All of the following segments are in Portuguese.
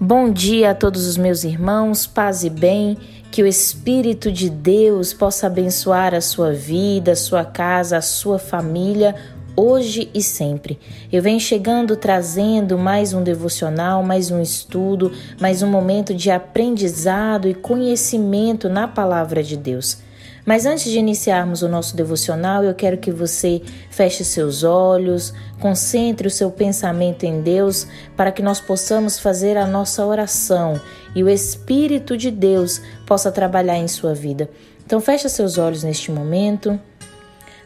Bom dia a todos os meus irmãos, paz e bem. Que o Espírito de Deus possa abençoar a sua vida, a sua casa, a sua família, hoje e sempre. Eu venho chegando trazendo mais um devocional, mais um estudo, mais um momento de aprendizado e conhecimento na palavra de Deus. Mas antes de iniciarmos o nosso devocional, eu quero que você feche seus olhos, concentre o seu pensamento em Deus, para que nós possamos fazer a nossa oração e o Espírito de Deus possa trabalhar em sua vida. Então, feche seus olhos neste momento.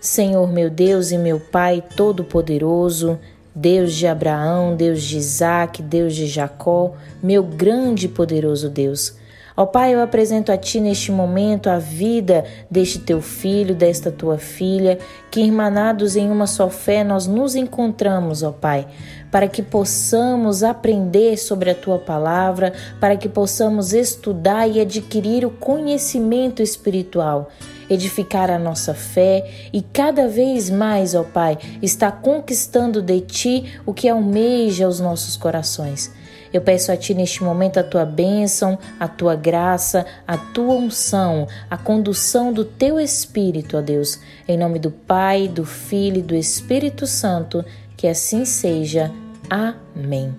Senhor meu Deus e meu Pai Todo-Poderoso, Deus de Abraão, Deus de Isaac, Deus de Jacó, meu grande e poderoso Deus. Ó Pai, eu apresento a Ti neste momento a vida deste Teu filho, desta Tua filha, que irmanados em uma só fé nós nos encontramos, ó Pai, para que possamos aprender sobre a Tua palavra, para que possamos estudar e adquirir o conhecimento espiritual edificar a nossa fé e cada vez mais, ó Pai, está conquistando de Ti o que almeja os nossos corações. Eu peço a Ti neste momento a Tua bênção, a Tua graça, a Tua unção, a condução do Teu Espírito, ó Deus. Em nome do Pai, do Filho e do Espírito Santo, que assim seja. Amém.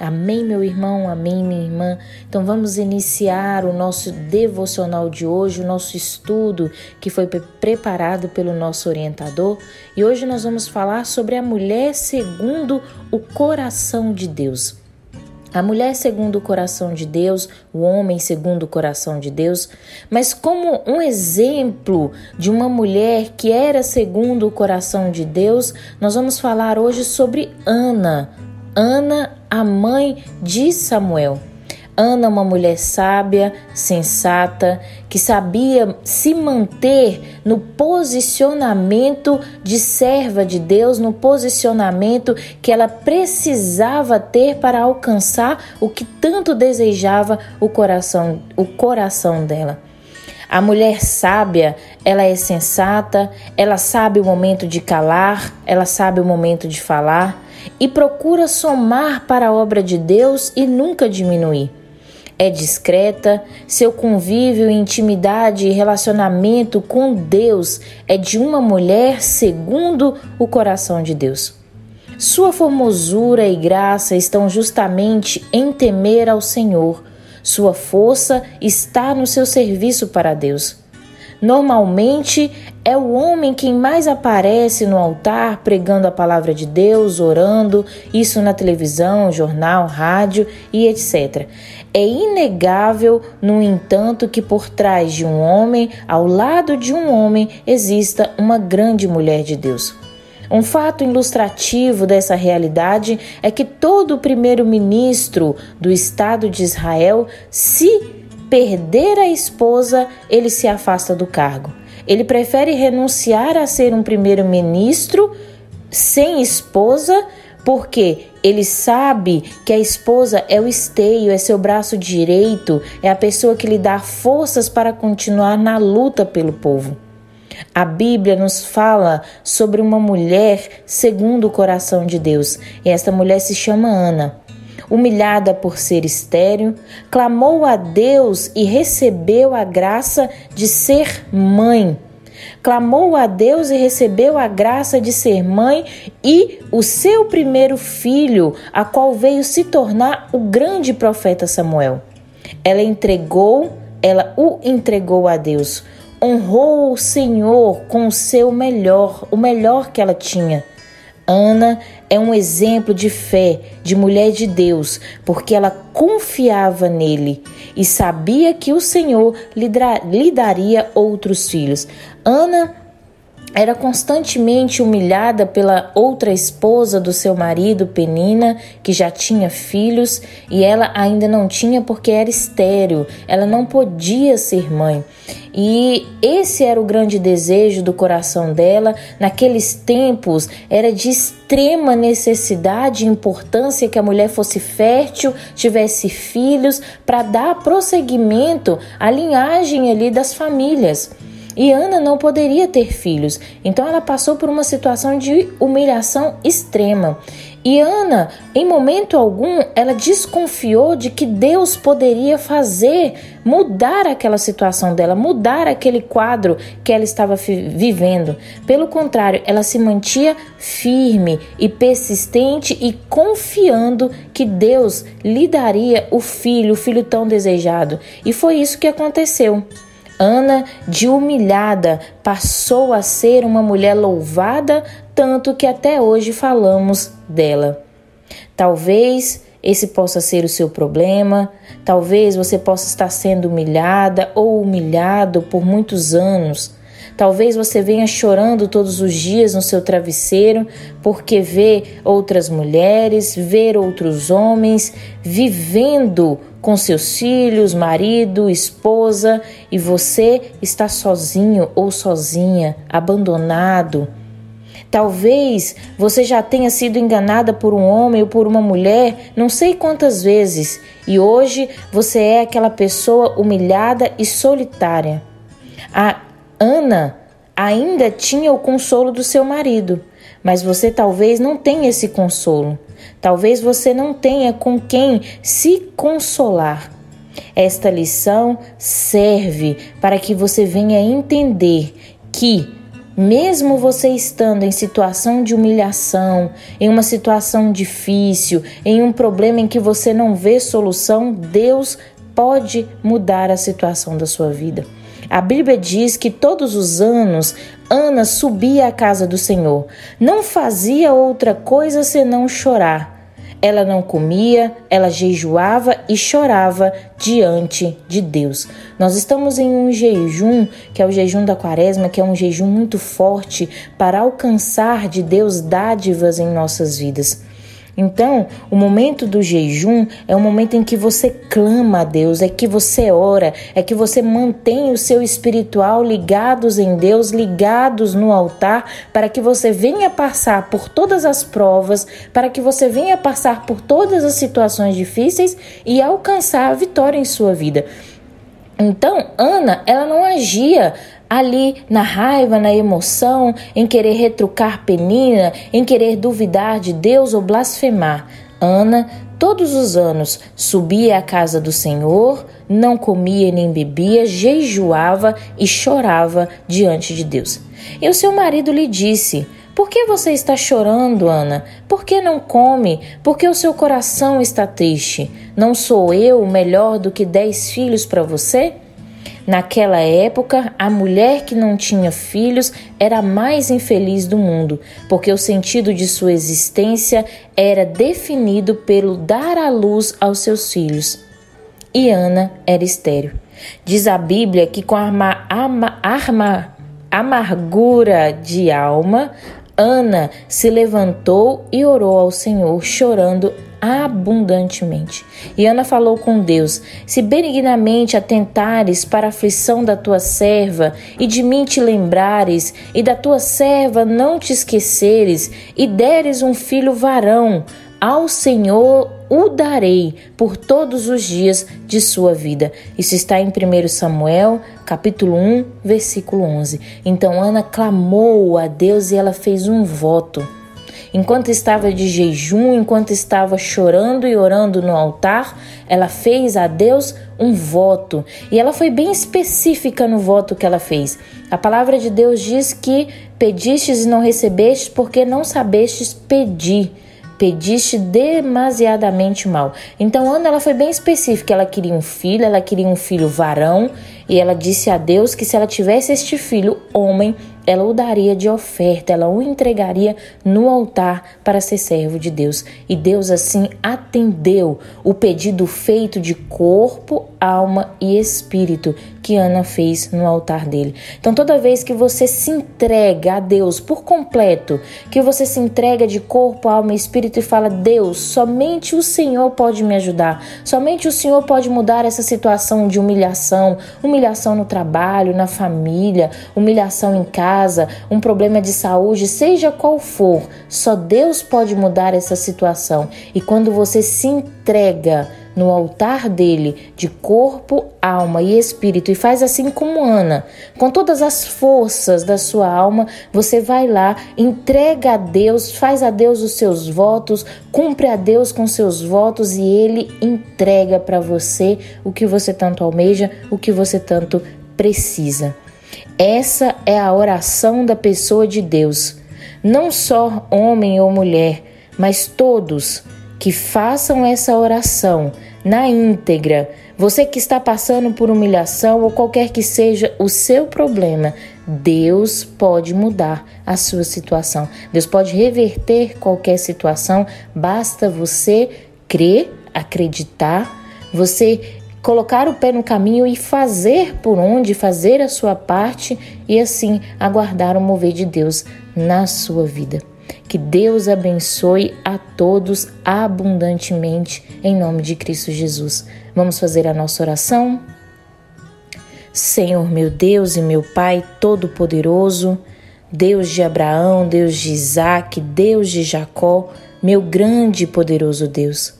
Amém, meu irmão, amém, minha irmã. Então vamos iniciar o nosso devocional de hoje, o nosso estudo que foi preparado pelo nosso orientador. E hoje nós vamos falar sobre a mulher segundo o coração de Deus. A mulher segundo o coração de Deus, o homem segundo o coração de Deus, mas como um exemplo de uma mulher que era segundo o coração de Deus, nós vamos falar hoje sobre Ana. Ana, a mãe de Samuel. Ana, uma mulher sábia, sensata, que sabia se manter no posicionamento de serva de Deus, no posicionamento que ela precisava ter para alcançar o que tanto desejava o coração, o coração dela. A mulher sábia, ela é sensata, ela sabe o momento de calar, ela sabe o momento de falar e procura somar para a obra de Deus e nunca diminuir é discreta, seu convívio, intimidade e relacionamento com Deus é de uma mulher segundo o coração de Deus. Sua formosura e graça estão justamente em temer ao Senhor. Sua força está no seu serviço para Deus. Normalmente é o homem quem mais aparece no altar pregando a palavra de Deus, orando, isso na televisão, jornal, rádio e etc. É inegável, no entanto, que por trás de um homem, ao lado de um homem, exista uma grande mulher de Deus. Um fato ilustrativo dessa realidade é que todo primeiro-ministro do Estado de Israel se perder a esposa, ele se afasta do cargo. Ele prefere renunciar a ser um primeiro-ministro sem esposa, porque ele sabe que a esposa é o esteio, é seu braço direito, é a pessoa que lhe dá forças para continuar na luta pelo povo. A Bíblia nos fala sobre uma mulher segundo o coração de Deus, e esta mulher se chama Ana humilhada por ser estéril, clamou a Deus e recebeu a graça de ser mãe. Clamou a Deus e recebeu a graça de ser mãe e o seu primeiro filho, a qual veio se tornar o grande profeta Samuel. Ela entregou, ela o entregou a Deus. Honrou o Senhor com o seu melhor, o melhor que ela tinha. Ana é um exemplo de fé, de mulher de Deus, porque ela confiava nele e sabia que o Senhor lhe daria outros filhos. Ana era constantemente humilhada pela outra esposa do seu marido, Penina, que já tinha filhos e ela ainda não tinha porque era estéril, ela não podia ser mãe. E esse era o grande desejo do coração dela. Naqueles tempos era de extrema necessidade e importância que a mulher fosse fértil, tivesse filhos, para dar prosseguimento à linhagem ali das famílias. E Ana não poderia ter filhos, então ela passou por uma situação de humilhação extrema. E Ana, em momento algum, ela desconfiou de que Deus poderia fazer mudar aquela situação dela, mudar aquele quadro que ela estava vivendo. Pelo contrário, ela se mantinha firme e persistente e confiando que Deus lhe daria o filho, o filho tão desejado. E foi isso que aconteceu. Ana, de humilhada, passou a ser uma mulher louvada, tanto que até hoje falamos dela. Talvez esse possa ser o seu problema, talvez você possa estar sendo humilhada ou humilhado por muitos anos. Talvez você venha chorando todos os dias no seu travesseiro porque vê outras mulheres, ver outros homens vivendo com seus filhos, marido, esposa e você está sozinho ou sozinha, abandonado. Talvez você já tenha sido enganada por um homem ou por uma mulher, não sei quantas vezes, e hoje você é aquela pessoa humilhada e solitária. A Ana ainda tinha o consolo do seu marido, mas você talvez não tenha esse consolo. Talvez você não tenha com quem se consolar. Esta lição serve para que você venha entender que, mesmo você estando em situação de humilhação, em uma situação difícil, em um problema em que você não vê solução, Deus pode mudar a situação da sua vida. A Bíblia diz que todos os anos Ana subia à casa do Senhor. Não fazia outra coisa senão chorar. Ela não comia, ela jejuava e chorava diante de Deus. Nós estamos em um jejum, que é o jejum da quaresma, que é um jejum muito forte para alcançar de Deus dádivas em nossas vidas. Então, o momento do jejum é o momento em que você clama a Deus, é que você ora, é que você mantém o seu espiritual ligados em Deus, ligados no altar, para que você venha passar por todas as provas, para que você venha passar por todas as situações difíceis e alcançar a vitória em sua vida. Então, Ana, ela não agia ali na raiva, na emoção, em querer retrucar Penina, em querer duvidar de Deus ou blasfemar. Ana, todos os anos, subia à casa do Senhor, não comia nem bebia, jejuava e chorava diante de Deus. E o seu marido lhe disse: Por que você está chorando, Ana? Por que não come? Por que o seu coração está triste? Não sou eu melhor do que dez filhos para você? Naquela época, a mulher que não tinha filhos era a mais infeliz do mundo, porque o sentido de sua existência era definido pelo dar à luz aos seus filhos. E Ana era estéril. Diz a Bíblia que com arma, arma, arma, amargura de alma, Ana se levantou e orou ao Senhor, chorando abundantemente. E Ana falou com Deus: Se benignamente atentares para a aflição da tua serva, e de mim te lembrares, e da tua serva não te esqueceres, e deres um filho varão, ao Senhor o darei por todos os dias de sua vida. Isso está em 1 Samuel, capítulo 1, versículo 11. Então Ana clamou a Deus e ela fez um voto. Enquanto estava de jejum, enquanto estava chorando e orando no altar, ela fez a Deus um voto. E ela foi bem específica no voto que ela fez. A palavra de Deus diz que pedistes e não recebestes porque não sabestes pedir pediste demasiadamente mal. Então Ana ela foi bem específica, ela queria um filho, ela queria um filho varão e ela disse a Deus que se ela tivesse este filho homem, ela o daria de oferta, ela o entregaria no altar para ser servo de Deus. E Deus assim atendeu o pedido feito de corpo, alma e espírito que Ana fez no altar dele. Então, toda vez que você se entrega a Deus por completo, que você se entrega de corpo, alma e espírito e fala: Deus, somente o Senhor pode me ajudar, somente o Senhor pode mudar essa situação de humilhação, humilhação no trabalho, na família, humilhação em casa um problema de saúde, seja qual for, só Deus pode mudar essa situação. E quando você se entrega no altar dele, de corpo, alma e espírito, e faz assim como Ana, com todas as forças da sua alma, você vai lá, entrega a Deus, faz a Deus os seus votos, cumpre a Deus com seus votos e ele entrega para você o que você tanto almeja, o que você tanto precisa. Essa é a oração da pessoa de Deus. Não só homem ou mulher, mas todos que façam essa oração na íntegra. Você que está passando por humilhação ou qualquer que seja o seu problema, Deus pode mudar a sua situação. Deus pode reverter qualquer situação, basta você crer, acreditar, você colocar o pé no caminho e fazer por onde, fazer a sua parte e assim aguardar o mover de Deus na sua vida. Que Deus abençoe a todos abundantemente em nome de Cristo Jesus. Vamos fazer a nossa oração? Senhor meu Deus e meu Pai Todo-Poderoso, Deus de Abraão, Deus de Isaac, Deus de Jacó, meu grande e poderoso Deus.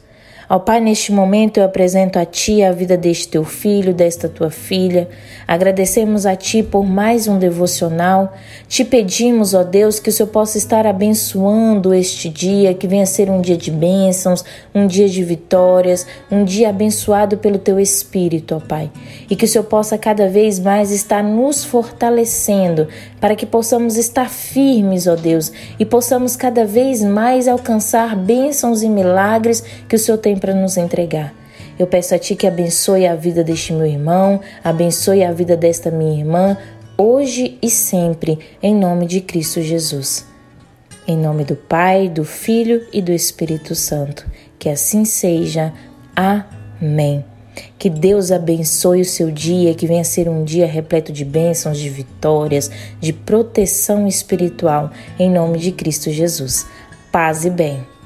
Ó Pai, neste momento eu apresento a Ti a vida deste teu filho, desta tua filha. Agradecemos a Ti por mais um devocional. Te pedimos, ó Deus, que o Senhor possa estar abençoando este dia, que venha ser um dia de bênçãos, um dia de vitórias, um dia abençoado pelo Teu Espírito, ó Pai. E que o Senhor possa cada vez mais estar nos fortalecendo para que possamos estar firmes, ó Deus, e possamos cada vez mais alcançar bênçãos e milagres que o Senhor tem para nos entregar. Eu peço a Ti que abençoe a vida deste meu irmão, abençoe a vida desta minha irmã, hoje e sempre, em nome de Cristo Jesus. Em nome do Pai, do Filho e do Espírito Santo. Que assim seja. Amém. Que Deus abençoe o seu dia, que venha ser um dia repleto de bênçãos, de vitórias, de proteção espiritual, em nome de Cristo Jesus. Paz e bem.